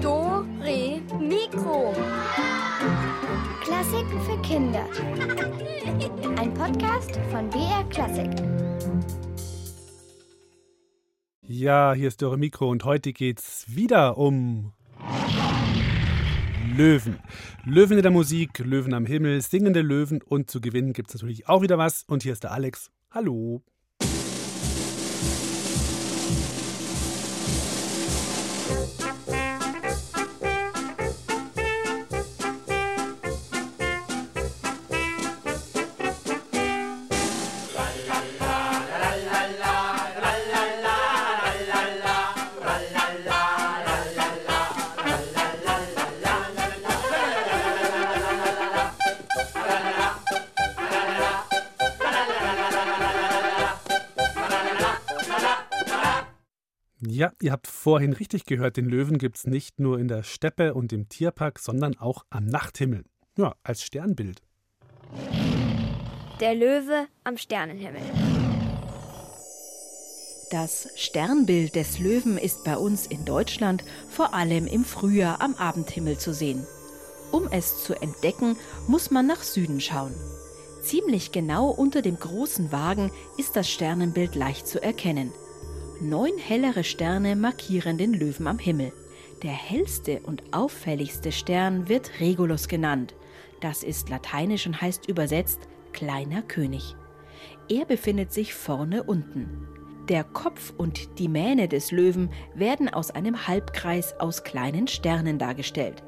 Do, Re, Mikro. Klassiken für Kinder. Ein Podcast von BR Klassik. Ja, hier ist Dore Mikro und heute geht's wieder um Löwen. Löwen in der Musik, Löwen am Himmel, singende Löwen und zu gewinnen gibt's natürlich auch wieder was. Und hier ist der Alex. Hallo. Vorhin richtig gehört, den Löwen gibt es nicht nur in der Steppe und im Tierpark, sondern auch am Nachthimmel. Ja, als Sternbild. Der Löwe am Sternenhimmel. Das Sternbild des Löwen ist bei uns in Deutschland vor allem im Frühjahr am Abendhimmel zu sehen. Um es zu entdecken, muss man nach Süden schauen. Ziemlich genau unter dem großen Wagen ist das Sternenbild leicht zu erkennen. Neun hellere Sterne markieren den Löwen am Himmel. Der hellste und auffälligste Stern wird Regulus genannt. Das ist lateinisch und heißt übersetzt kleiner König. Er befindet sich vorne unten. Der Kopf und die Mähne des Löwen werden aus einem Halbkreis aus kleinen Sternen dargestellt.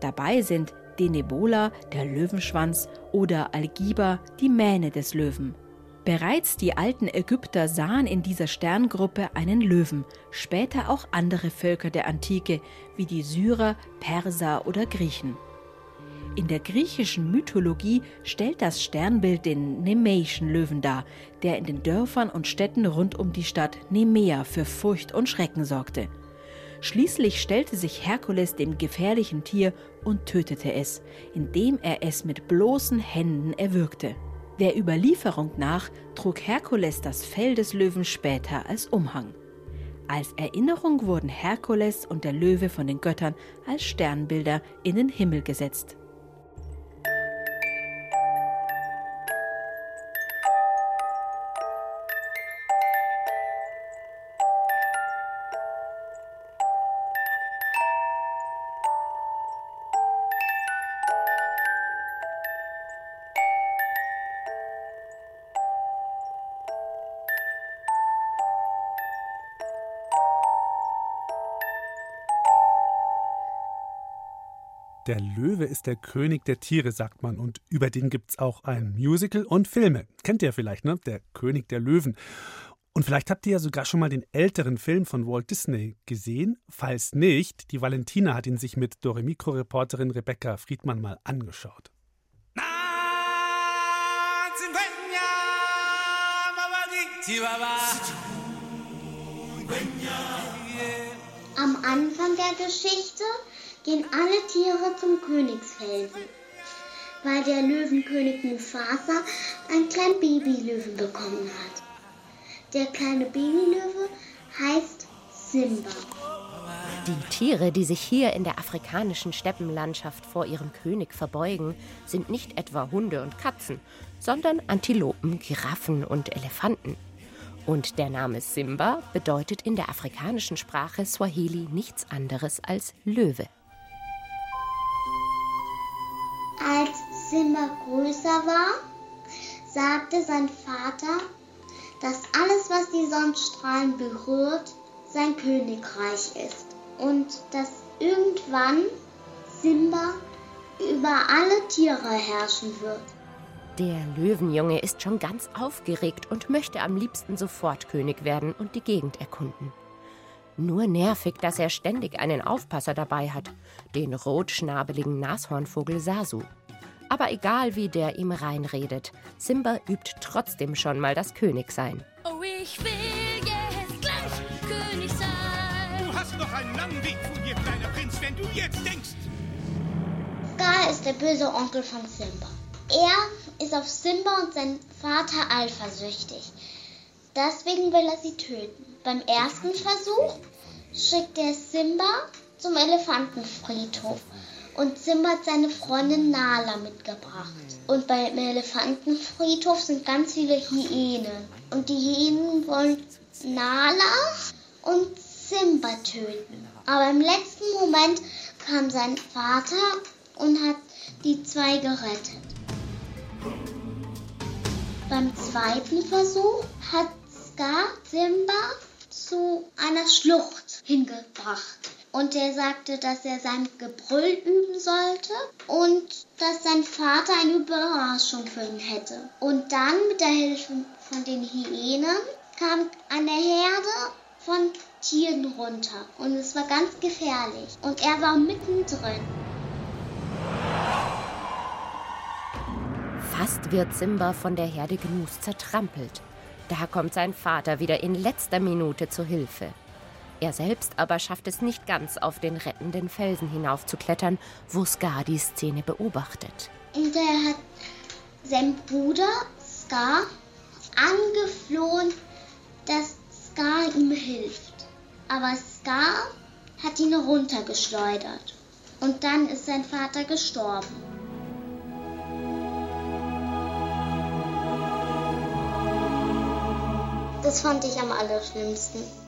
Dabei sind Denebola, der Löwenschwanz, oder Algiba, die Mähne des Löwen. Bereits die alten Ägypter sahen in dieser Sterngruppe einen Löwen, später auch andere Völker der Antike wie die Syrer, Perser oder Griechen. In der griechischen Mythologie stellt das Sternbild den nemeischen Löwen dar, der in den Dörfern und Städten rund um die Stadt Nemea für Furcht und Schrecken sorgte. Schließlich stellte sich Herkules dem gefährlichen Tier und tötete es, indem er es mit bloßen Händen erwürgte. Der Überlieferung nach trug Herkules das Fell des Löwen später als Umhang. Als Erinnerung wurden Herkules und der Löwe von den Göttern als Sternbilder in den Himmel gesetzt. Der Löwe ist der König der Tiere, sagt man, und über den gibt es auch ein Musical und Filme. Kennt ihr vielleicht, ne? Der König der Löwen. Und vielleicht habt ihr ja sogar schon mal den älteren Film von Walt Disney gesehen. Falls nicht, die Valentina hat ihn sich mit Doremikro-Reporterin Rebecca Friedmann mal angeschaut. Am Anfang der Geschichte gehen alle Tiere zum Königsfelsen, weil der Löwenkönig Mufasa einen kleinen Babylöwen bekommen hat. Der kleine Babylöwe heißt Simba. Die Tiere, die sich hier in der afrikanischen Steppenlandschaft vor ihrem König verbeugen, sind nicht etwa Hunde und Katzen, sondern Antilopen, Giraffen und Elefanten. Und der Name Simba bedeutet in der afrikanischen Sprache Swahili nichts anderes als Löwe. Größer war, sagte sein Vater, dass alles, was die Sonnenstrahlen berührt, sein Königreich ist und dass irgendwann Simba über alle Tiere herrschen wird. Der Löwenjunge ist schon ganz aufgeregt und möchte am liebsten sofort König werden und die Gegend erkunden. Nur nervig, dass er ständig einen Aufpasser dabei hat, den rotschnabeligen Nashornvogel Sasu. Aber egal, wie der ihm reinredet, Simba übt trotzdem schon mal das Königsein. Oh, ich will jetzt gleich König sein. Du hast noch einen langen Weg vor dir, kleiner Prinz, wenn du jetzt denkst. Scar ist der böse Onkel von Simba. Er ist auf Simba und seinen Vater eifersüchtig. Deswegen will er sie töten. Beim ersten Versuch schickt er Simba zum Elefantenfriedhof und Simba hat seine Freundin Nala mitgebracht. Und beim Elefantenfriedhof sind ganz viele Hyänen. Und die Hyänen wollen Nala und Simba töten. Aber im letzten Moment kam sein Vater und hat die zwei gerettet. Beim zweiten Versuch hat Scar Simba zu einer Schlucht hingebracht. Und er sagte, dass er sein Gebrüll üben sollte und dass sein Vater eine Überraschung für ihn hätte. Und dann mit der Hilfe von den Hyänen kam eine Herde von Tieren runter. Und es war ganz gefährlich. Und er war mittendrin. Fast wird Simba von der Herde Gnus zertrampelt. Da kommt sein Vater wieder in letzter Minute zu Hilfe. Er selbst aber schafft es nicht ganz, auf den rettenden Felsen hinaufzuklettern, wo Scar die Szene beobachtet. Und er hat seinen Bruder Scar angeflohen, dass Scar ihm hilft. Aber Scar hat ihn runtergeschleudert. Und dann ist sein Vater gestorben. Das fand ich am allerschlimmsten.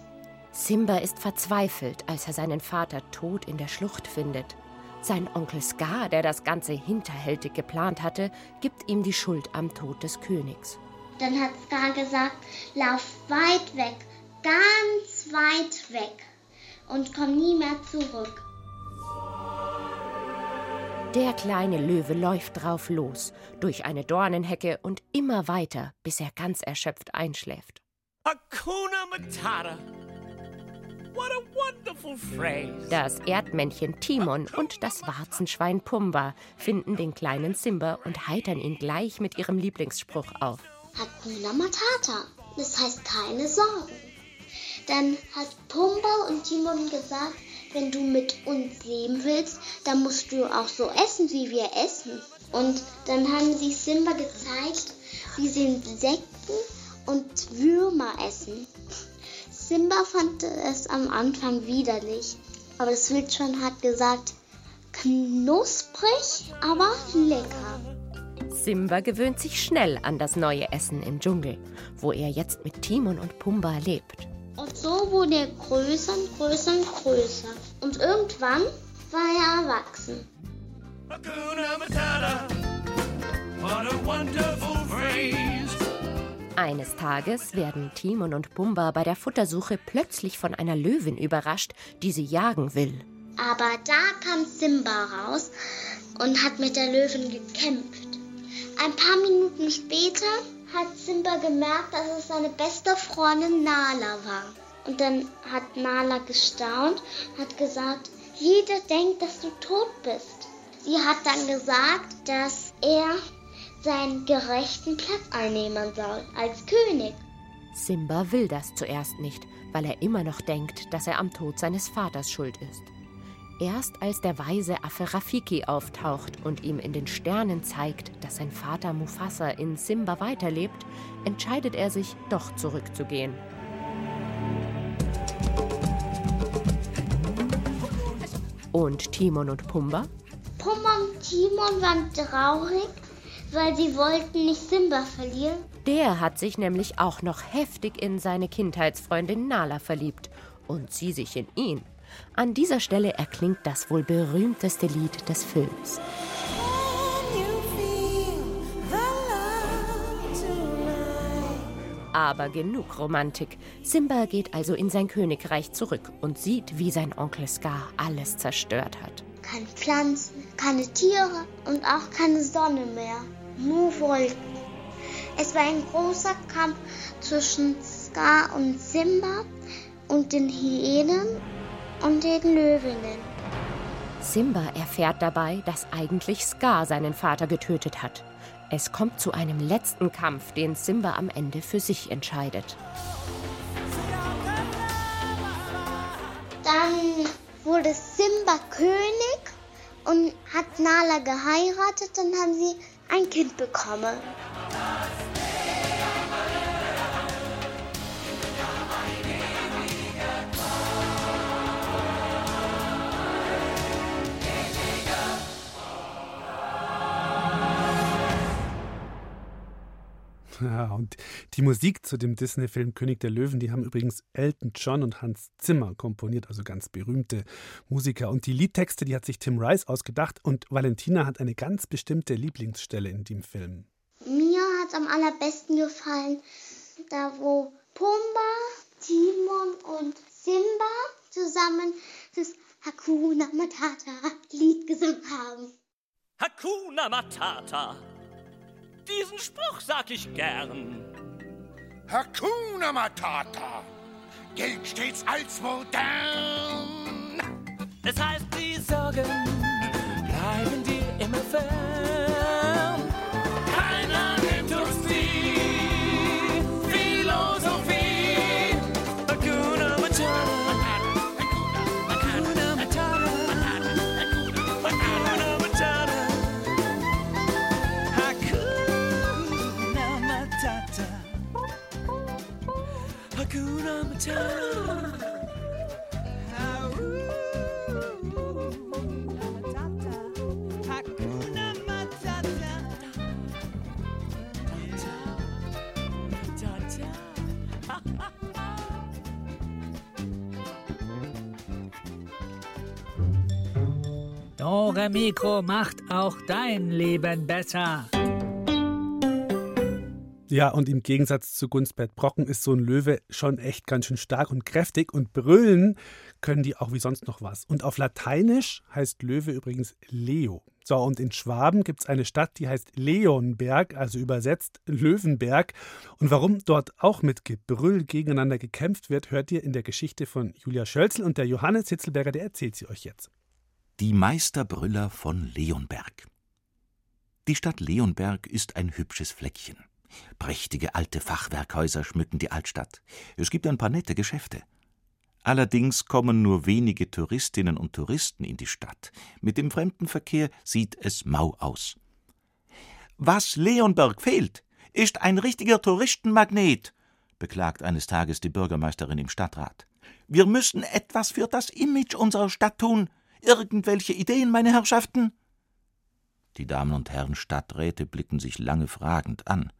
Simba ist verzweifelt, als er seinen Vater tot in der Schlucht findet. Sein Onkel Scar, der das Ganze hinterhältig geplant hatte, gibt ihm die Schuld am Tod des Königs. Dann hat Scar gesagt, lauf weit weg, ganz weit weg und komm nie mehr zurück. Der kleine Löwe läuft drauf los, durch eine Dornenhecke und immer weiter, bis er ganz erschöpft einschläft. Hakuna Matata. Das Erdmännchen Timon und das Warzenschwein Pumba finden den kleinen Simba und heitern ihn gleich mit ihrem Lieblingsspruch auf. Hakuna Matata. Das heißt keine Sorgen. Dann hat Pumba und Timon gesagt, wenn du mit uns leben willst, dann musst du auch so essen, wie wir essen. Und dann haben sie Simba gezeigt, wie sie Insekten und Würmer essen. Simba fand es am Anfang widerlich, aber das Wildschwein hat gesagt, knusprig, aber lecker. Simba gewöhnt sich schnell an das neue Essen im Dschungel, wo er jetzt mit Timon und Pumba lebt. Und so wurde er größer und größer und größer. Und irgendwann war er erwachsen. Hakuna Matata. What a wonderful phrase. Eines Tages werden Timon und Pumba bei der Futtersuche plötzlich von einer Löwin überrascht, die sie jagen will. Aber da kam Simba raus und hat mit der Löwin gekämpft. Ein paar Minuten später hat Simba gemerkt, dass es seine beste Freundin Nala war. Und dann hat Nala gestaunt, hat gesagt, jeder denkt, dass du tot bist. Sie hat dann gesagt, dass er seinen gerechten Platz einnehmen soll als König. Simba will das zuerst nicht, weil er immer noch denkt, dass er am Tod seines Vaters schuld ist. Erst als der weise Affe Rafiki auftaucht und ihm in den Sternen zeigt, dass sein Vater Mufasa in Simba weiterlebt, entscheidet er sich, doch zurückzugehen. Und Timon und Pumba? Pumba und Timon waren traurig, weil sie wollten nicht Simba verlieren. Der hat sich nämlich auch noch heftig in seine Kindheitsfreundin Nala verliebt und sie sich in ihn. An dieser Stelle erklingt das wohl berühmteste Lied des Films. Aber genug Romantik. Simba geht also in sein Königreich zurück und sieht, wie sein Onkel Scar alles zerstört hat. Keine Pflanzen, keine Tiere und auch keine Sonne mehr. Nur Wolken. Es war ein großer Kampf zwischen Scar und Simba und den Hyänen und den Löwinnen. Simba erfährt dabei, dass eigentlich Scar seinen Vater getötet hat. Es kommt zu einem letzten Kampf, den Simba am Ende für sich entscheidet. Dann wurde Simba König und hat Nala geheiratet. Dann haben sie ein Kind bekommen. Ja, und die Musik zu dem Disney-Film König der Löwen, die haben übrigens Elton John und Hans Zimmer komponiert, also ganz berühmte Musiker. Und die Liedtexte, die hat sich Tim Rice ausgedacht und Valentina hat eine ganz bestimmte Lieblingsstelle in dem Film. Mir hat es am allerbesten gefallen, da wo Pumba, Timon und Simba zusammen das Hakuna Matata Lied gesungen haben. Hakuna Matata. Diesen Spruch sag ich gern. Hakuna Matata gilt stets als modern. Es heißt, die Sorgen bleiben dir immer fern. Dore Mikro macht auch dein Leben besser. Ja, und im Gegensatz zu Gunstbert Brocken ist so ein Löwe schon echt ganz schön stark und kräftig und brüllen können die auch wie sonst noch was. Und auf Lateinisch heißt Löwe übrigens Leo. So, und in Schwaben gibt es eine Stadt, die heißt Leonberg, also übersetzt Löwenberg. Und warum dort auch mit Gebrüll gegeneinander gekämpft wird, hört ihr in der Geschichte von Julia Schölzel und der Johannes Hitzelberger, der erzählt sie euch jetzt. Die Meisterbrüller von Leonberg. Die Stadt Leonberg ist ein hübsches Fleckchen. Prächtige alte Fachwerkhäuser schmücken die Altstadt. Es gibt ein paar nette Geschäfte. Allerdings kommen nur wenige Touristinnen und Touristen in die Stadt. Mit dem Fremdenverkehr sieht es mau aus. Was Leonberg fehlt, ist ein richtiger Touristenmagnet, beklagt eines Tages die Bürgermeisterin im Stadtrat. Wir müssen etwas für das Image unserer Stadt tun. Irgendwelche Ideen, meine Herrschaften? Die Damen und Herren Stadträte blicken sich lange fragend an.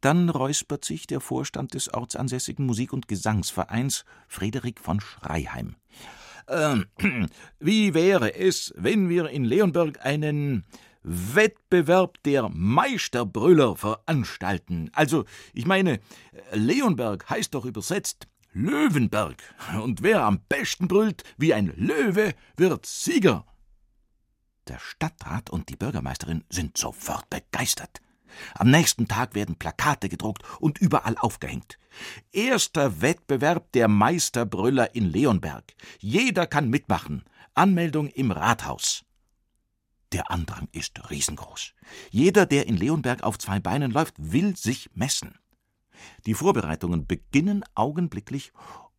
Dann räuspert sich der Vorstand des ortsansässigen Musik- und Gesangsvereins, Friedrich von Schreiheim. Ähm, wie wäre es, wenn wir in Leonberg einen Wettbewerb der Meisterbrüller veranstalten? Also, ich meine, Leonberg heißt doch übersetzt Löwenberg. Und wer am besten brüllt wie ein Löwe, wird Sieger. Der Stadtrat und die Bürgermeisterin sind sofort begeistert. Am nächsten Tag werden Plakate gedruckt und überall aufgehängt. Erster Wettbewerb der Meisterbrüller in Leonberg. Jeder kann mitmachen. Anmeldung im Rathaus. Der Andrang ist riesengroß. Jeder, der in Leonberg auf zwei Beinen läuft, will sich messen. Die Vorbereitungen beginnen augenblicklich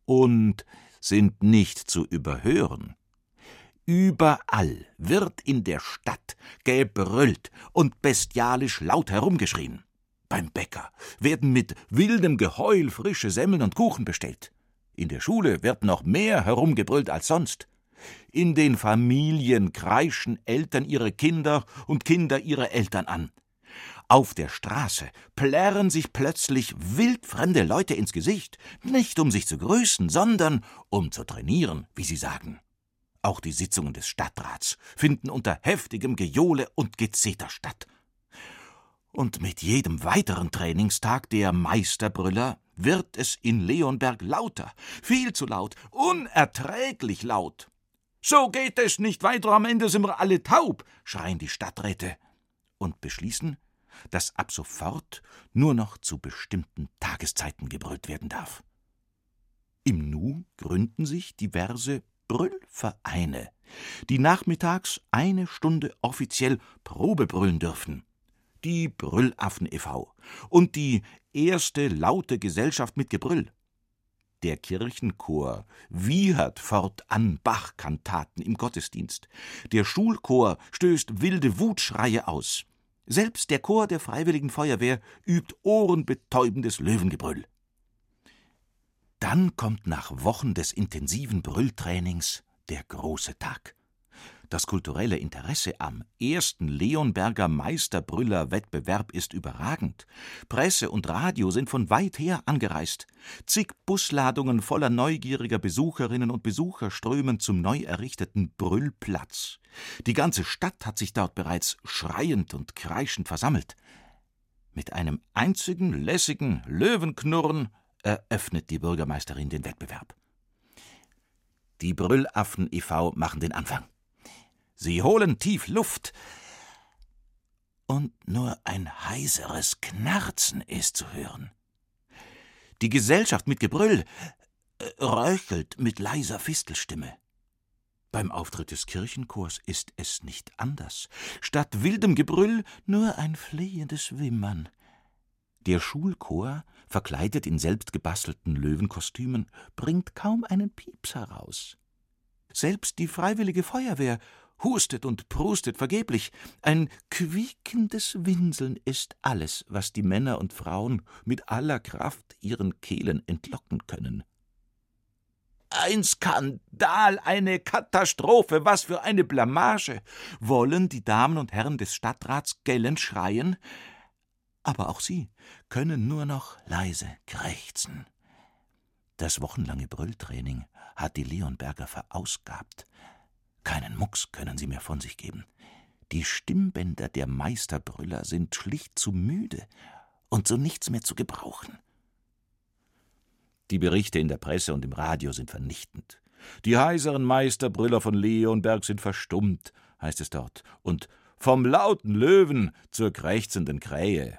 und sind nicht zu überhören. Überall wird in der Stadt gebrüllt und bestialisch laut herumgeschrien. Beim Bäcker werden mit wildem Geheul frische Semmeln und Kuchen bestellt. In der Schule wird noch mehr herumgebrüllt als sonst. In den Familien kreischen Eltern ihre Kinder und Kinder ihre Eltern an. Auf der Straße plärren sich plötzlich wildfremde Leute ins Gesicht, nicht um sich zu grüßen, sondern um zu trainieren, wie sie sagen. Auch die Sitzungen des Stadtrats finden unter heftigem Gejohle und Gezeter statt. Und mit jedem weiteren Trainingstag der Meisterbrüller wird es in Leonberg lauter, viel zu laut, unerträglich laut. So geht es nicht weiter, am Ende sind wir alle taub, schreien die Stadträte und beschließen, dass ab sofort nur noch zu bestimmten Tageszeiten gebrüllt werden darf. Im Nu gründen sich diverse Brüllvereine, die nachmittags eine Stunde offiziell Probe brüllen dürfen. Die Brüllaffen e.V. und die erste laute Gesellschaft mit Gebrüll. Der Kirchenchor wiehert fortan Bachkantaten im Gottesdienst. Der Schulchor stößt wilde Wutschreie aus. Selbst der Chor der Freiwilligen Feuerwehr übt ohrenbetäubendes Löwengebrüll. Dann kommt nach Wochen des intensiven Brülltrainings der große Tag. Das kulturelle Interesse am ersten Leonberger Meisterbrüller-Wettbewerb ist überragend. Presse und Radio sind von weit her angereist. Zig Busladungen voller neugieriger Besucherinnen und Besucher strömen zum neu errichteten Brüllplatz. Die ganze Stadt hat sich dort bereits schreiend und kreischend versammelt. Mit einem einzigen lässigen Löwenknurren eröffnet die Bürgermeisterin den Wettbewerb. Die Brüllaffen e.V. machen den Anfang. Sie holen tief Luft, und nur ein heiseres Knarzen ist zu hören. Die Gesellschaft mit Gebrüll äh, röchelt mit leiser Fistelstimme. Beim Auftritt des Kirchenchors ist es nicht anders. Statt wildem Gebrüll nur ein flehendes Wimmern. Der Schulchor, verkleidet in selbstgebastelten Löwenkostümen, bringt kaum einen Pieps heraus. Selbst die freiwillige Feuerwehr hustet und prustet vergeblich. Ein quiekendes Winseln ist alles, was die Männer und Frauen mit aller Kraft ihren Kehlen entlocken können. Ein Skandal, eine Katastrophe, was für eine Blamage. Wollen die Damen und Herren des Stadtrats gellend schreien? Aber auch sie können nur noch leise krächzen. Das wochenlange Brülltraining hat die Leonberger verausgabt. Keinen Mucks können sie mehr von sich geben. Die Stimmbänder der Meisterbrüller sind schlicht zu müde und zu nichts mehr zu gebrauchen. Die Berichte in der Presse und im Radio sind vernichtend. Die heiseren Meisterbrüller von Leonberg sind verstummt, heißt es dort, und vom lauten Löwen zur krächzenden Krähe.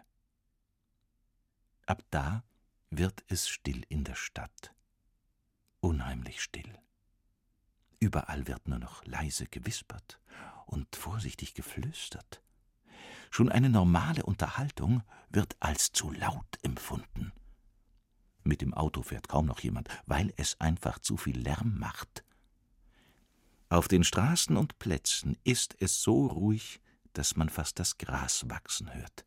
Ab da wird es still in der Stadt. Unheimlich still. Überall wird nur noch leise gewispert und vorsichtig geflüstert. Schon eine normale Unterhaltung wird als zu laut empfunden. Mit dem Auto fährt kaum noch jemand, weil es einfach zu viel Lärm macht. Auf den Straßen und Plätzen ist es so ruhig, dass man fast das Gras wachsen hört.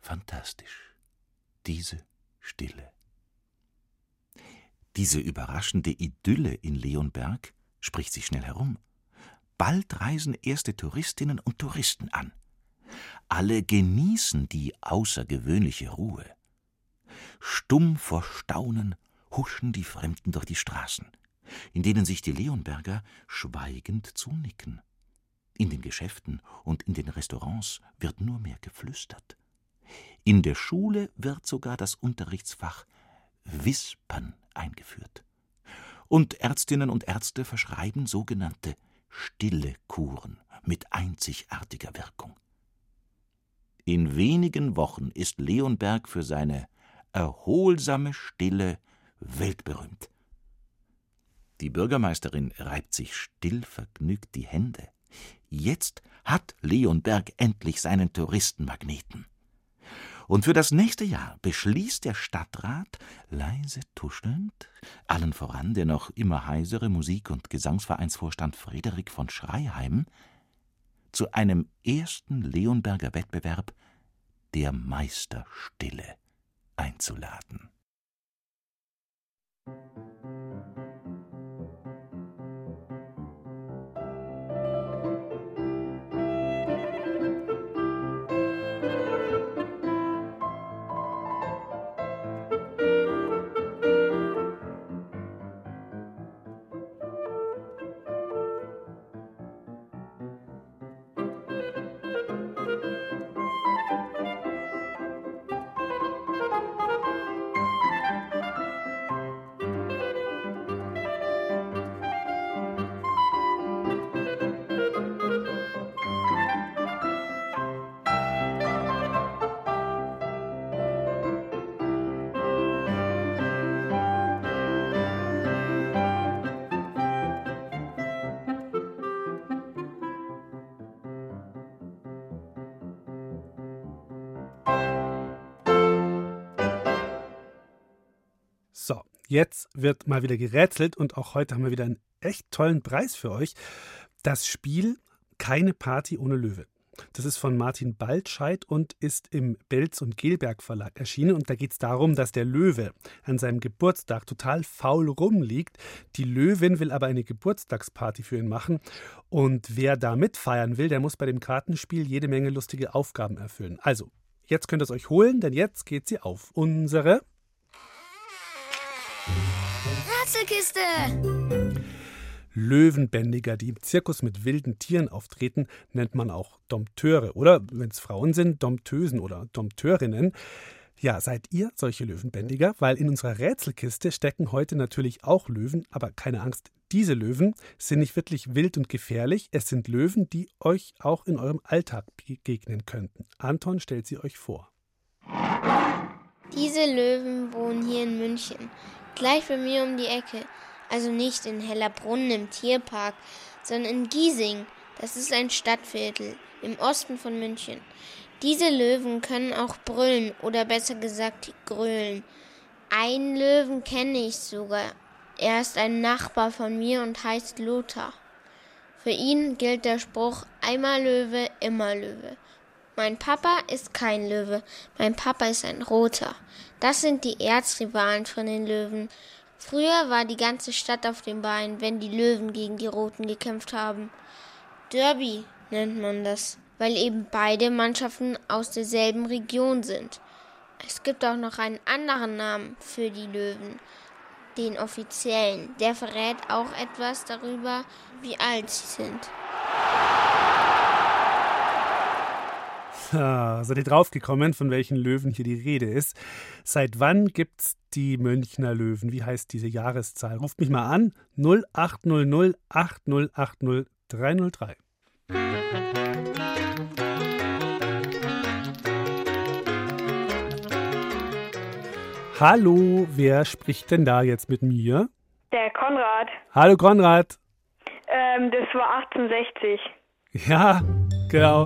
Fantastisch, diese Stille. Diese überraschende Idylle in Leonberg spricht sich schnell herum. Bald reisen erste Touristinnen und Touristen an. Alle genießen die außergewöhnliche Ruhe. Stumm vor Staunen huschen die Fremden durch die Straßen, in denen sich die Leonberger schweigend zunicken. In den Geschäften und in den Restaurants wird nur mehr geflüstert. In der Schule wird sogar das Unterrichtsfach Wispern eingeführt. Und Ärztinnen und Ärzte verschreiben sogenannte stille Kuren mit einzigartiger Wirkung. In wenigen Wochen ist Leonberg für seine erholsame Stille weltberühmt. Die Bürgermeisterin reibt sich stillvergnügt die Hände. Jetzt hat Leonberg endlich seinen Touristenmagneten. Und für das nächste Jahr beschließt der Stadtrat, leise tuschelnd, allen voran der noch immer heisere Musik- und Gesangsvereinsvorstand Frederik von Schreiheim, zu einem ersten Leonberger Wettbewerb der Meisterstille einzuladen. So, jetzt wird mal wieder gerätselt und auch heute haben wir wieder einen echt tollen Preis für euch. Das Spiel Keine Party ohne Löwe. Das ist von Martin Baltscheid und ist im Belz und Gelberg Verlag erschienen. Und da geht es darum, dass der Löwe an seinem Geburtstag total faul rumliegt. Die Löwin will aber eine Geburtstagsparty für ihn machen. Und wer da mitfeiern will, der muss bei dem Kartenspiel jede Menge lustige Aufgaben erfüllen. Also, jetzt könnt ihr es euch holen, denn jetzt geht sie auf. Unsere Rätselkiste. Löwenbändiger, die im Zirkus mit wilden Tieren auftreten, nennt man auch Dompteure oder, wenn es Frauen sind, Dompteusen oder Dompteurinnen. Ja, seid ihr solche Löwenbändiger? Weil in unserer Rätselkiste stecken heute natürlich auch Löwen, aber keine Angst, diese Löwen sind nicht wirklich wild und gefährlich. Es sind Löwen, die euch auch in eurem Alltag begegnen könnten. Anton stellt sie euch vor. Diese Löwen wohnen hier in München, gleich bei mir um die Ecke. Also nicht in Hellerbrunn im Tierpark, sondern in Giesing. Das ist ein Stadtviertel im Osten von München. Diese Löwen können auch brüllen oder besser gesagt grölen. Einen Löwen kenne ich sogar. Er ist ein Nachbar von mir und heißt Lothar. Für ihn gilt der Spruch einmal Löwe, immer Löwe. Mein Papa ist kein Löwe, mein Papa ist ein Roter. Das sind die Erzrivalen von den Löwen. Früher war die ganze Stadt auf den Beinen, wenn die Löwen gegen die Roten gekämpft haben. Derby nennt man das, weil eben beide Mannschaften aus derselben Region sind. Es gibt auch noch einen anderen Namen für die Löwen, den offiziellen. Der verrät auch etwas darüber, wie alt sie sind. Seid ihr draufgekommen, von welchen Löwen hier die Rede ist? Seit wann gibt's die Münchner Löwen? Wie heißt diese Jahreszahl? Ruft mich mal an 0800 8080 303. Hallo, wer spricht denn da jetzt mit mir? Der Konrad. Hallo Konrad. Ähm, das war 1860. Ja, genau.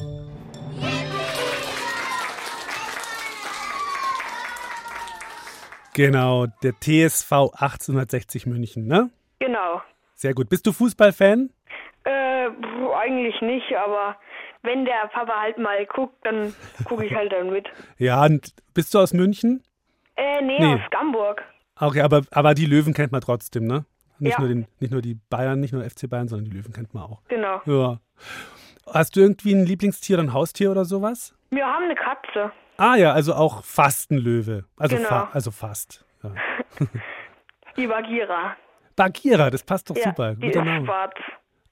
Genau, der TSV 1860 München, ne? Genau. Sehr gut. Bist du Fußballfan? Äh, eigentlich nicht, aber wenn der Papa halt mal guckt, dann gucke ich halt dann mit. Ja, und bist du aus München? Äh, nee, Nee. aus Gamburg. Okay, aber, aber die Löwen kennt man trotzdem, ne? Nicht, Ja. nur den, nicht nur die Bayern, nicht nur FC Bayern, sondern die Löwen kennt man auch. Genau. Ja. Hast du irgendwie ein Lieblingstier, ein Haustier oder sowas? Wir haben eine Katze. Ah ja, also auch fast ein Löwe. Also, Genau. fa also fast. Ja. Die Bagheera. Bagheera, das passt doch ja, super. die Guter ist Name. schwarz.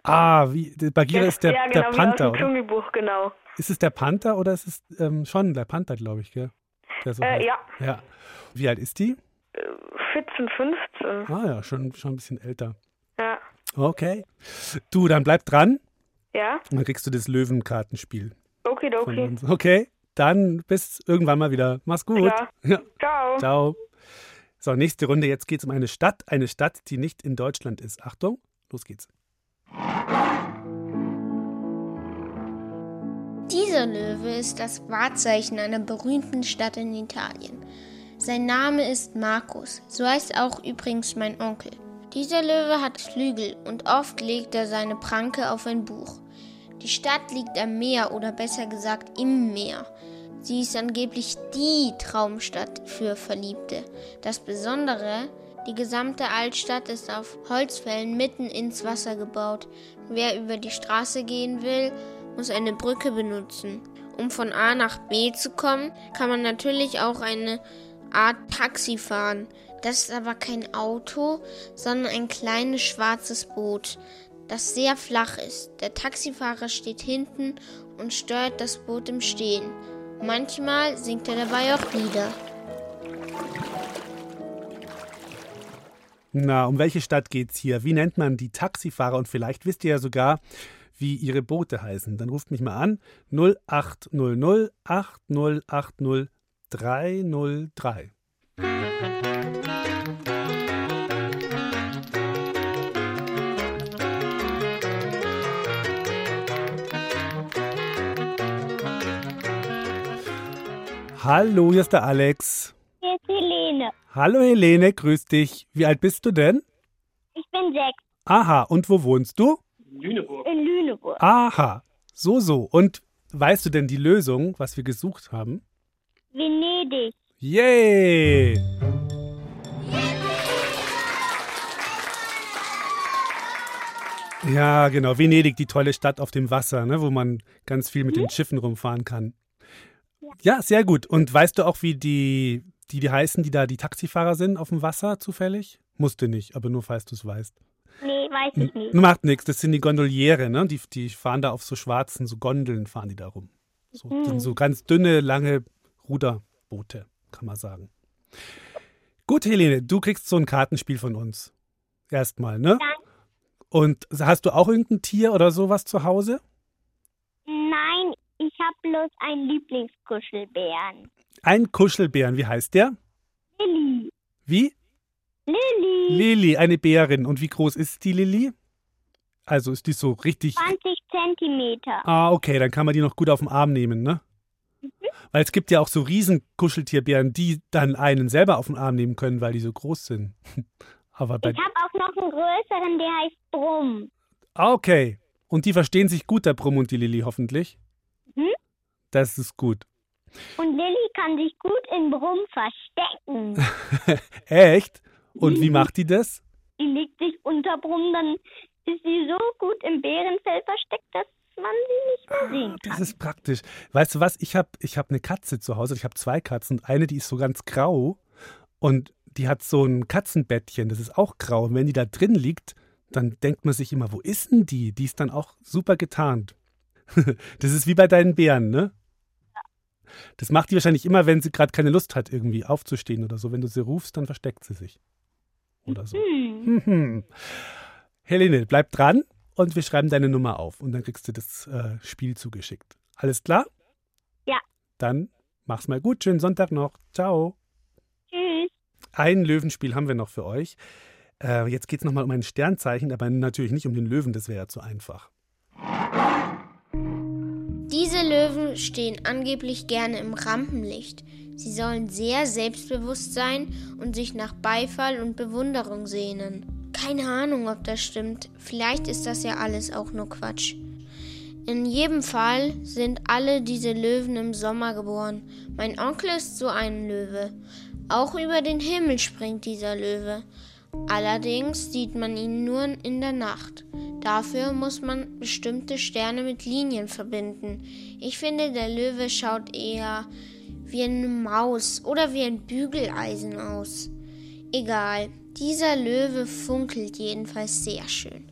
Ah, wie, der Bagheera ist der, ja, genau, der Panther, oder? Dschungelbuch, genau. Ist es der Panther oder ist es ähm, schon der Panther, glaube ich, gell? So Äh, heißt. ja. ja. Wie alt ist die? 14, 15. Ah ja, schon, schon ein bisschen älter. Ja. Okay. Du, dann bleib dran. Ja? Und dann kriegst du das Löwenkartenspiel Okidoki. uns. Okay, dann bis irgendwann mal wieder. Mach's gut. Ja. Ciao. Ciao. So, nächste Runde. Jetzt geht's um eine Stadt. Eine Stadt, die nicht in Deutschland ist. Achtung, los geht's. Dieser Löwe ist das Wahrzeichen einer berühmten Stadt in Italien. Sein Name ist Markus, so heißt auch übrigens mein Onkel. Dieser Löwe hat Flügel und oft legt er seine Pranke auf ein Buch. Die Stadt liegt am Meer oder besser gesagt im Meer. Sie ist angeblich die Traumstadt für Verliebte. Das Besondere, die gesamte Altstadt ist auf Holzfällen mitten ins Wasser gebaut. Wer über die Straße gehen will, muss eine Brücke benutzen. Um von A nach B zu kommen, kann man natürlich auch eine Art Taxi fahren. Das ist aber kein Auto, sondern ein kleines schwarzes Boot, das sehr flach ist. Der Taxifahrer steht hinten und steuert das Boot im Stehen. Manchmal singt er dabei auch Lieder. Na, um welche Stadt geht's hier? Wie nennt man die Taxifahrer? Und vielleicht wisst ihr ja sogar, wie ihre Boote heißen. Dann ruft mich mal an 0800 8080 303. Hallo, hier ist der Alex. Hier ist Helene. Hallo Helene, grüß dich. Wie alt bist du denn? Ich bin sechs. Aha, und wo wohnst du? In Lüneburg. Aha, so, so. Und weißt du denn die Lösung, was wir gesucht haben? Venedig. Yay! Ja, genau. Venedig, die tolle Stadt auf dem Wasser, ne, wo man ganz viel mit den Schiffen rumfahren kann. Ja, sehr gut. Und weißt du auch, wie die, die, die heißen, die da die Taxifahrer sind auf dem Wasser zufällig? Musste nicht, aber nur falls du es weißt. Nee, weiß ich nicht. N- Macht nichts, das sind die Gondoliere, ne? Die, die fahren da auf so schwarzen, so Gondeln fahren die da rum. So, das sind so ganz dünne, lange Ruderboote, kann man sagen. Gut, Helene, du kriegst so ein Kartenspiel von uns. Erstmal, ne? Und hast du auch irgendein Tier oder sowas zu Hause? Bloß einen Lieblingskuschelbären. Ein Kuschelbären, wie heißt der? Lilly. Wie? Lilly. Lilly, eine Bärin. Und wie groß ist die Lilly? Also ist die so richtig. 20 Zentimeter. Ah, okay, dann kann man die noch gut auf den Arm nehmen, ne? Weil es gibt ja auch so riesen Kuscheltierbären, die dann einen selber auf den Arm nehmen können, weil die so groß sind. Aber Ich habe auch noch einen größeren, der heißt Brumm. Ah, okay. Und die verstehen sich gut, der Brumm und die Lilly, hoffentlich. Mhm. Das ist gut. Und Lilly kann sich gut in Brumm verstecken. Echt? Und wie macht die das? die legt sich unter Brumm, dann ist sie so gut im Bärenfell versteckt, dass man sie nicht mehr sehen kann. Das ist praktisch. Weißt du was? Ich habe ich hab eine Katze zu Hause. Ich habe zwei Katzen. Eine, die ist so ganz grau und die hat so ein Katzenbettchen. Das ist auch grau. Und wenn die da drin liegt, dann denkt man sich immer, wo ist denn die? Die ist dann auch super getarnt. Das ist wie bei deinen Bären, ne? Das macht die wahrscheinlich immer, wenn sie gerade keine Lust hat, irgendwie aufzustehen oder so. Wenn du sie rufst, dann versteckt sie sich. Oder so. Hm. Mhm. Helene, bleib dran und wir schreiben deine Nummer auf und dann kriegst du das äh, Spiel zugeschickt. Alles klar? Ja. Dann mach's mal gut. Schönen Sonntag noch. Ciao. Tschüss. Ein Löwenspiel haben wir noch für euch. Äh, jetzt geht's nochmal um ein Sternzeichen, aber natürlich nicht um den Löwen, das wäre ja zu einfach. Diese Löwen stehen angeblich gerne im Rampenlicht. Sie sollen sehr selbstbewusst sein und sich nach Beifall und Bewunderung sehnen. Keine Ahnung, ob das stimmt. Vielleicht ist das ja alles auch nur Quatsch. In jedem Fall sind alle diese Löwen im Sommer geboren. Mein Onkel ist so ein Löwe. Auch über den Himmel springt dieser Löwe. Allerdings sieht man ihn nur in der Nacht. Dafür muss man bestimmte Sterne mit Linien verbinden. Ich finde, der Löwe schaut eher wie eine Maus oder wie ein Bügeleisen aus. Egal, dieser Löwe funkelt jedenfalls sehr schön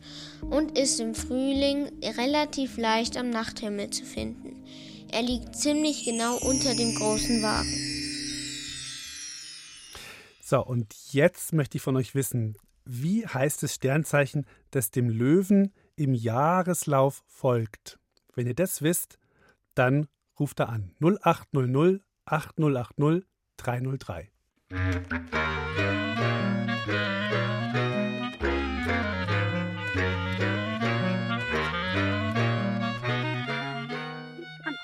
und ist im Frühling relativ leicht am Nachthimmel zu finden. Er liegt ziemlich genau unter dem großen Wagen. So, und jetzt möchte ich von euch wissen, wie heißt das Sternzeichen, das dem Löwen im Jahreslauf folgt? Wenn ihr das wisst, dann ruft da an. 0800 8080 303.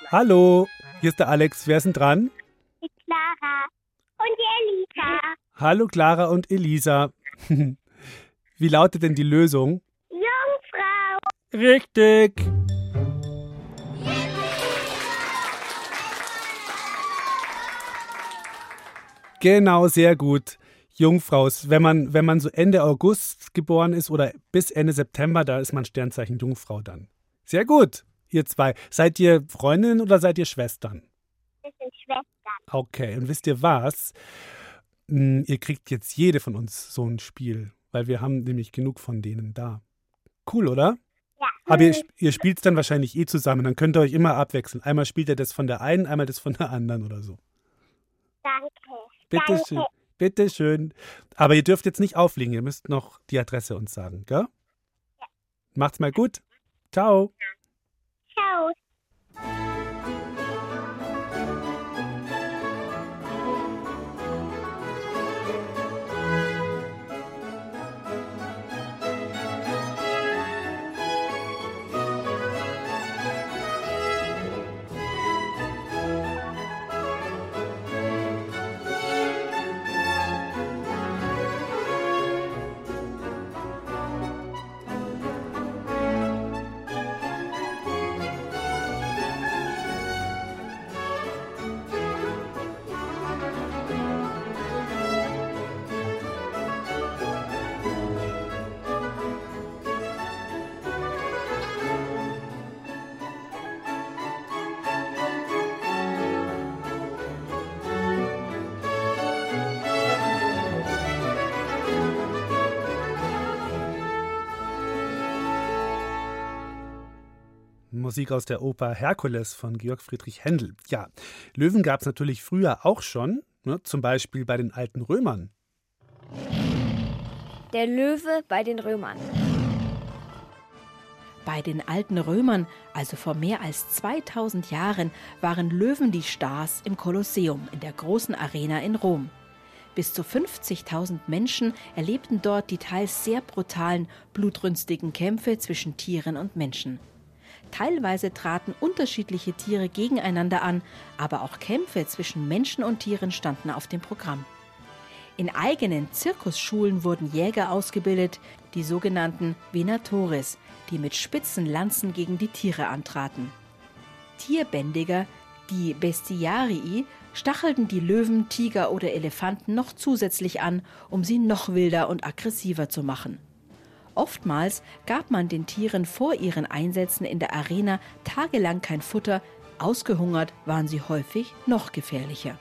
Hallo, hier ist der Alex. Wer ist denn dran? Die Clara und die Elisa. Hallo Clara und Elisa. Wie lautet denn die Lösung? Jungfrau. Richtig. Genau, sehr gut. Jungfraus. Wenn man, wenn man so Ende August geboren ist oder bis Ende September, da ist man Sternzeichen Jungfrau dann. Sehr gut, ihr zwei. Seid ihr Freundinnen oder seid ihr Schwestern? Wir sind Schwestern. Okay, und wisst ihr was? Ihr kriegt jetzt jede von uns so ein Spiel, weil wir haben nämlich genug von denen da. Cool, oder? Ja. Aber ihr, ihr spielt es dann wahrscheinlich eh zusammen, dann könnt ihr euch immer abwechseln. Einmal spielt ihr das von der einen, einmal das von der anderen oder so. Danke. Bitte schön. Bitte schön. Aber ihr dürft jetzt nicht auflegen, ihr müsst noch die Adresse uns sagen, gell? Macht's mal gut. Ciao. Ciao. Musik aus der Oper Herkules von Georg Friedrich Händel. Ja, Löwen gab es natürlich früher auch schon, ne, zum Beispiel bei den alten Römern. Der Löwe bei den Römern. Bei den alten Römern, also vor mehr als 2000 Jahren, waren Löwen die Stars im Kolosseum in der großen Arena in Rom. Bis zu 50.000 Menschen erlebten dort die teils sehr brutalen, blutrünstigen Kämpfe zwischen Tieren und Menschen. Teilweise traten unterschiedliche Tiere gegeneinander an, aber auch Kämpfe zwischen Menschen und Tieren standen auf dem Programm. In eigenen Zirkusschulen wurden Jäger ausgebildet, die sogenannten Venatores, die mit spitzen Lanzen gegen die Tiere antraten. Tierbändiger, die Bestiarii, stachelten die Löwen, Tiger oder Elefanten noch zusätzlich an, um sie noch wilder und aggressiver zu machen. Oftmals gab man den Tieren vor ihren Einsätzen in der Arena tagelang kein Futter, ausgehungert waren sie häufig noch gefährlicher.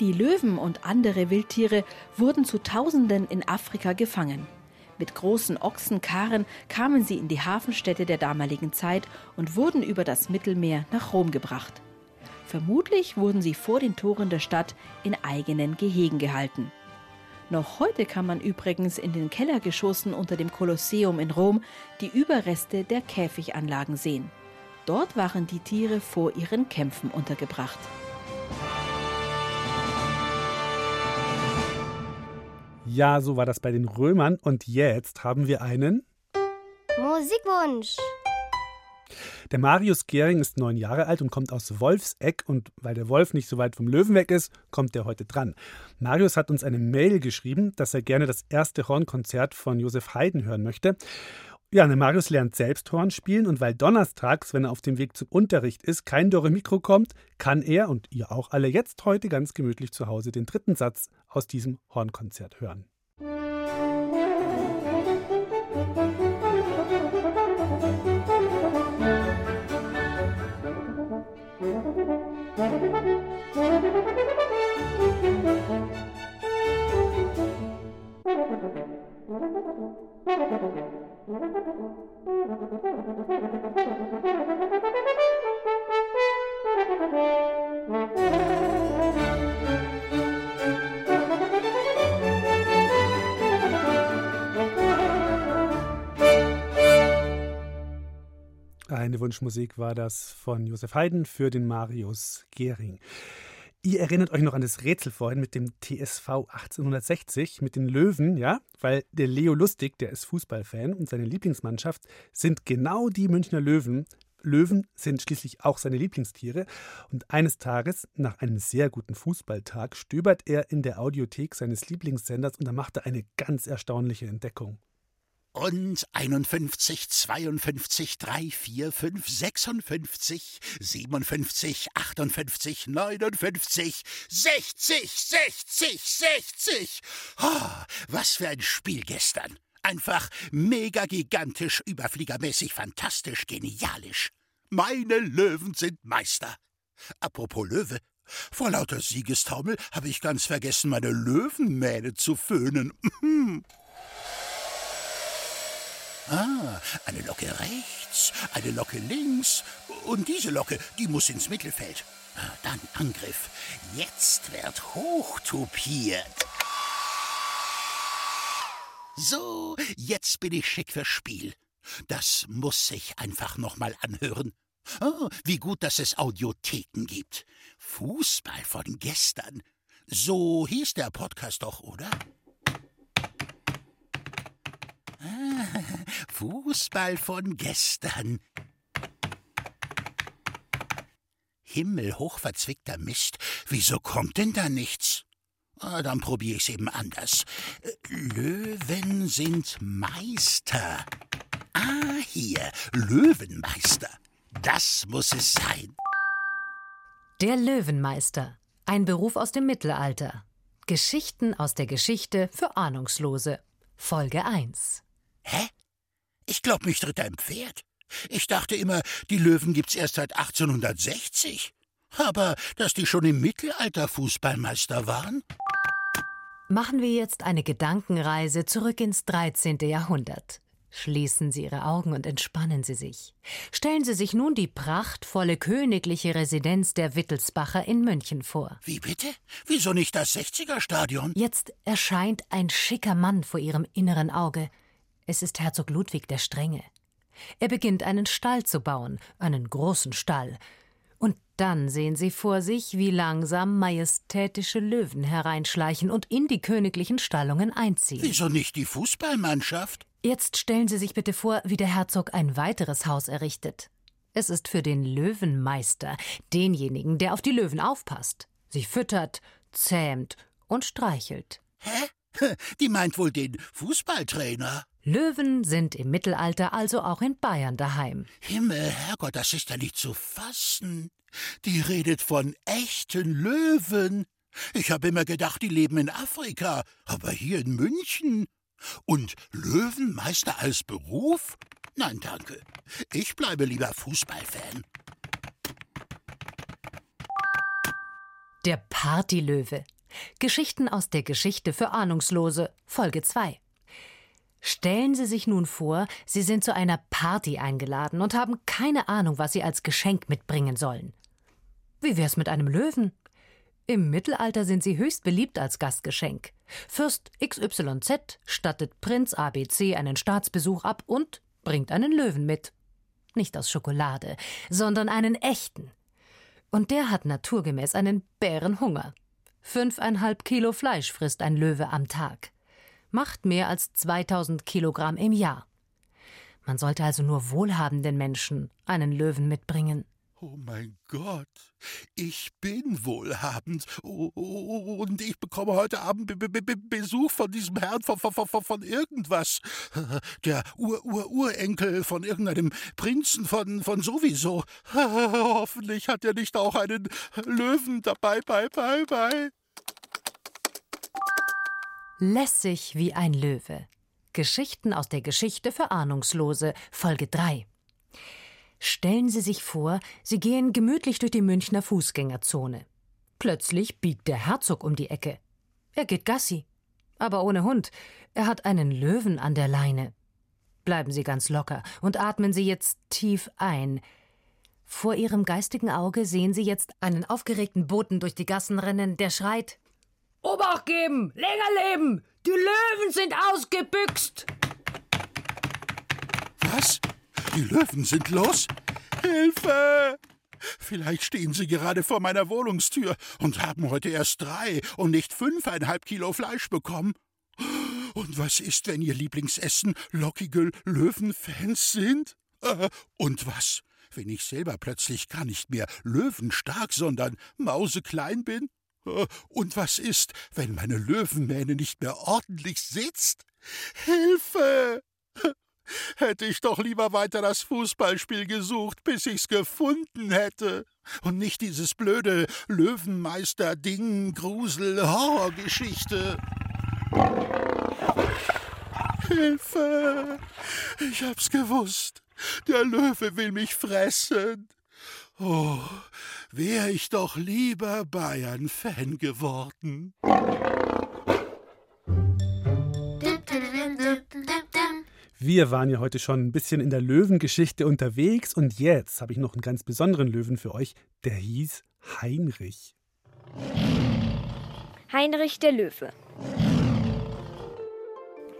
Die Löwen und andere Wildtiere wurden zu Tausenden in Afrika gefangen. Mit großen Ochsenkarren kamen sie in die Hafenstädte der damaligen Zeit und wurden über das Mittelmeer nach Rom gebracht. Vermutlich wurden sie vor den Toren der Stadt in eigenen Gehegen gehalten. Noch heute kann man übrigens in den Kellergeschossen unter dem Kolosseum in Rom die Überreste der Käfiganlagen sehen. Dort waren die Tiere vor ihren Kämpfen untergebracht. Ja, so war das bei den Römern. Und jetzt haben wir einen. Musikwunsch. Der Marius Gering ist neun Jahre alt und kommt aus Wolfseck. Und weil der Wolf nicht so weit vom Löwen weg ist, kommt er heute dran. Marius hat uns eine Mail geschrieben, dass er gerne das erste Hornkonzert von Josef Haydn hören möchte. Ja, der Marius lernt selbst Horn spielen und weil donnerstags, wenn er auf dem Weg zum Unterricht ist, kein Dore Mikro kommt, kann er und ihr auch alle jetzt heute ganz gemütlich zu Hause den dritten Satz aus diesem Hornkonzert hören. Eine Wunschmusik war das von Josef Haydn für den Marius Gehring. Ihr erinnert euch noch an das Rätsel vorhin mit dem TSV 1860, mit den Löwen, ja? Weil der Leo Lustig, der ist Fußballfan und seine Lieblingsmannschaft sind genau die Münchner Löwen. Löwen sind schließlich auch seine Lieblingstiere. Und eines Tages, nach einem sehr guten Fußballtag, stöbert er in der Audiothek seines Lieblingssenders und da macht er eine ganz erstaunliche Entdeckung. Und 51, 52, 3, 4, 5, 56, 57, 58, 59, 60, 60, 60. Oh, was für ein Spiel gestern. Einfach mega gigantisch, überfliegermäßig, fantastisch, genialisch. Meine Löwen sind Meister. Apropos Löwe, vor lauter Siegestaumel habe ich ganz vergessen, meine Löwenmähne zu föhnen. Ah, eine Locke rechts, eine Locke links und diese Locke, die muss ins Mittelfeld. Ah, Dann Angriff. Jetzt wird hochtupiert. So, jetzt bin ich schick fürs Spiel. Das muss ich einfach nochmal anhören. Oh, wie gut, dass es Audiotheken gibt. Fußball von gestern. So hieß der Podcast doch, oder? Ah, Fußball von gestern. Himmelhoch verzwickter Mist. Wieso kommt denn da nichts? Ah, dann probier ich's eben anders. Löwen sind Meister. Ah, hier, Löwenmeister. Das muss es sein. Der Löwenmeister. Ein Beruf aus dem Mittelalter. Geschichten aus der Geschichte für Ahnungslose. Folge 1. Hä? Ich glaub, mich tritt ein Pferd. Ich dachte immer, die Löwen gibt's erst seit 1860. Aber dass die schon im Mittelalter Fußballmeister waren? Machen wir jetzt eine Gedankenreise zurück ins 13. Jahrhundert. Schließen Sie Ihre Augen und entspannen Sie sich. Stellen Sie sich nun die prachtvolle königliche Residenz der Wittelsbacher in München vor. Wie bitte? Wieso nicht das 60er-Stadion? Jetzt erscheint ein schicker Mann vor Ihrem inneren Auge. Es ist Herzog Ludwig der Strenge. Er beginnt einen Stall zu bauen, einen großen Stall. Und dann sehen Sie vor sich, wie langsam majestätische Löwen hereinschleichen und in die königlichen Stallungen einziehen. Wieso nicht die Fußballmannschaft? Jetzt stellen Sie sich bitte vor, wie der Herzog ein weiteres Haus errichtet. Es ist für den Löwenmeister, denjenigen, der auf die Löwen aufpasst, sie füttert, zähmt und streichelt. Hä? Die meint wohl den Fußballtrainer. Löwen sind im Mittelalter also auch in Bayern daheim. Himmel, Herrgott, das ist ja nicht zu fassen. Die redet von echten Löwen. Ich habe immer gedacht, die leben in Afrika, aber hier in München. Und Löwenmeister als Beruf? Nein, danke. Ich bleibe lieber Fußballfan. Der Partylöwe. Geschichten aus der Geschichte für Ahnungslose, Folge 2. Stellen Sie sich nun vor, Sie sind zu einer Party eingeladen und haben keine Ahnung, was Sie als Geschenk mitbringen sollen. Wie wär's mit einem Löwen? Im Mittelalter sind sie höchst beliebt als Gastgeschenk. Fürst XYZ stattet Prinz ABC einen Staatsbesuch ab und bringt einen Löwen mit. Nicht aus Schokolade, sondern einen echten. Und der hat naturgemäß einen Bärenhunger. Fünfeinhalb Kilo Fleisch frisst ein Löwe am Tag. Macht mehr als 2000 Kilogramm im Jahr. Man sollte also nur wohlhabenden Menschen einen Löwen mitbringen. Oh mein Gott, ich bin wohlhabend oh, und ich bekomme heute Abend Be Be Be Besuch von diesem Herrn von, von, von, von irgendwas. Der Ur-Ur-Urenkel von irgendeinem Prinzen von, von sowieso. Hoffentlich hat er nicht auch einen Löwen dabei, bei, bei, bei. Lässig wie ein Löwe. Geschichten aus der Geschichte für Ahnungslose, Folge 3. Stellen Sie sich vor, Sie gehen gemütlich durch die Münchner Fußgängerzone. Plötzlich biegt der Herzog um die Ecke. Er geht Gassi. Aber ohne Hund. Er hat einen Löwen an der Leine. Bleiben Sie ganz locker und atmen Sie jetzt tief ein. Vor Ihrem geistigen Auge sehen Sie jetzt einen aufgeregten Boten durch die Gassen rennen, der schreit: Obacht geben! Länger leben! Die Löwen sind ausgebüxt! Was? Die Löwen sind los? Hilfe! Vielleicht stehen sie gerade vor meiner Wohnungstür und haben heute erst drei und nicht fünfeinhalb Kilo Fleisch bekommen. Und was ist, wenn ihr Lieblingsessen lockige Löwenfans sind? Äh, und was, wenn ich selber plötzlich gar nicht mehr löwenstark, sondern mauseklein bin? Und was ist, wenn meine Löwenmähne nicht mehr ordentlich sitzt? Hilfe! Hätte ich doch lieber weiter das Fußballspiel gesucht, bis ich's gefunden hätte. Und nicht dieses blöde Löwenmeister-Ding, Grusel, Horrorgeschichte. Hilfe! Ich hab's gewusst. Der Löwe will mich fressen. Oh, wär ich doch lieber Bayern-Fan geworden. Wir waren ja heute schon ein bisschen in der Löwengeschichte unterwegs und jetzt habe ich noch einen ganz besonderen Löwen für euch, der hieß Heinrich. Heinrich der Löwe.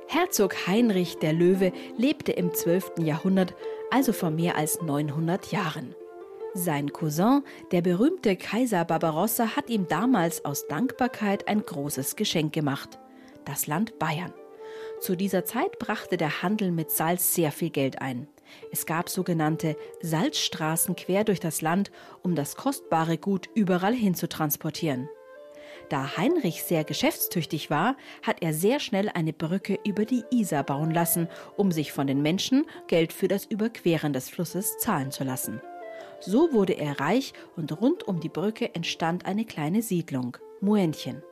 Herzog Heinrich der Löwe lebte im 12. Jahrhundert, also vor mehr als 900 Jahren. Sein Cousin, der berühmte Kaiser Barbarossa, hat ihm damals aus Dankbarkeit ein großes Geschenk gemacht: das Land Bayern. Zu dieser Zeit brachte der Handel mit Salz sehr viel Geld ein. Es gab sogenannte Salzstraßen quer durch das Land, um das kostbare Gut überall hin zu transportieren. Da Heinrich sehr geschäftstüchtig war, hat er sehr schnell eine Brücke über die Isar bauen lassen, um sich von den Menschen Geld für das Überqueren des Flusses zahlen zu lassen. So wurde er reich und rund um die Brücke entstand eine kleine Siedlung, Muentchen.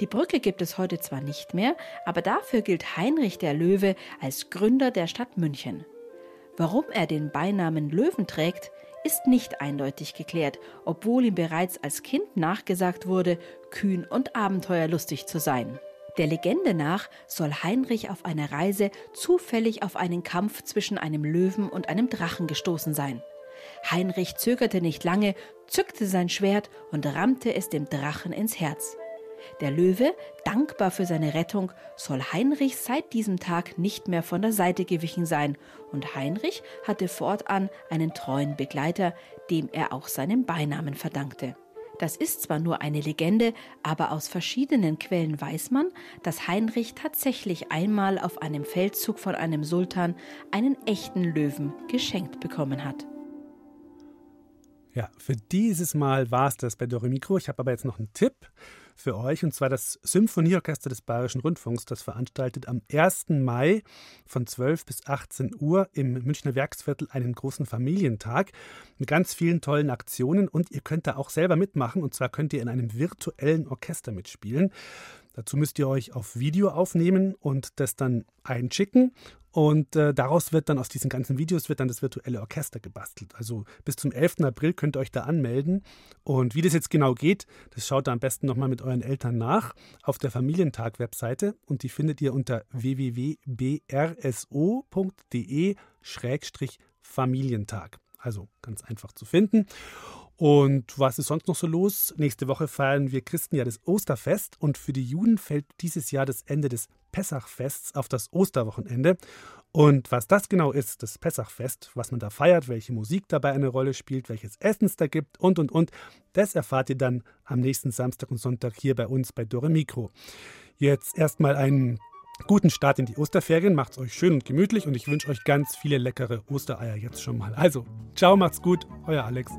Die Brücke gibt es heute zwar nicht mehr, aber dafür gilt Heinrich der Löwe als Gründer der Stadt München. Warum er den Beinamen Löwen trägt, ist nicht eindeutig geklärt, obwohl ihm bereits als Kind nachgesagt wurde, kühn und abenteuerlustig zu sein. Der Legende nach soll Heinrich auf einer Reise zufällig auf einen Kampf zwischen einem Löwen und einem Drachen gestoßen sein. Heinrich zögerte nicht lange, zückte sein Schwert und rammte es dem Drachen ins Herz. Der Löwe, dankbar für seine Rettung, soll Heinrich seit diesem Tag nicht mehr von der Seite gewichen sein, und Heinrich hatte fortan einen treuen Begleiter, dem er auch seinen Beinamen verdankte. Das ist zwar nur eine Legende, aber aus verschiedenen Quellen weiß man, dass Heinrich tatsächlich einmal auf einem Feldzug von einem Sultan einen echten Löwen geschenkt bekommen hat. Ja, für dieses Mal war es das bei Doremikro. Ich habe aber jetzt noch einen Tipp für euch, und zwar das Symphonieorchester des Bayerischen Rundfunks. Das veranstaltet am 1. Mai von 12 bis 18 Uhr im Münchner Werksviertel einen großen Familientag mit ganz vielen tollen Aktionen. Und ihr könnt da auch selber mitmachen. Und zwar könnt ihr in einem virtuellen Orchester mitspielen. Dazu müsst ihr euch auf Video aufnehmen und das dann einschicken. Und äh, daraus wird dann aus diesen ganzen Videos wird dann das virtuelle Orchester gebastelt. Also bis zum 11. April könnt ihr euch da anmelden. Und wie das jetzt genau geht, das schaut ihr am besten nochmal mit euren Eltern nach auf der Familientag-Webseite. Und die findet ihr unter www.brso.de-familientag. Also ganz einfach zu finden. Und was ist sonst noch so los? Nächste Woche feiern wir Christen ja das Osterfest und für die Juden fällt dieses Jahr das Ende des Pessachfests auf das Osterwochenende. Und was das genau ist, das Pessachfest, was man da feiert, welche Musik dabei eine Rolle spielt, welches Essen es da gibt und und und, das erfahrt ihr dann am nächsten Samstag und Sonntag hier bei uns bei Dore Mikro. Jetzt erstmal einen guten Start in die Osterferien, macht's euch schön und gemütlich und ich wünsche euch ganz viele leckere Ostereier jetzt schon mal. Also, ciao, macht's gut, euer Alex.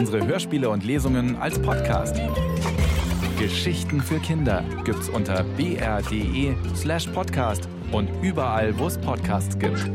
Unsere Hörspiele und Lesungen als Podcast. Geschichten für Kinder gibt's unter br.de slash podcast und überall, wo es Podcasts gibt.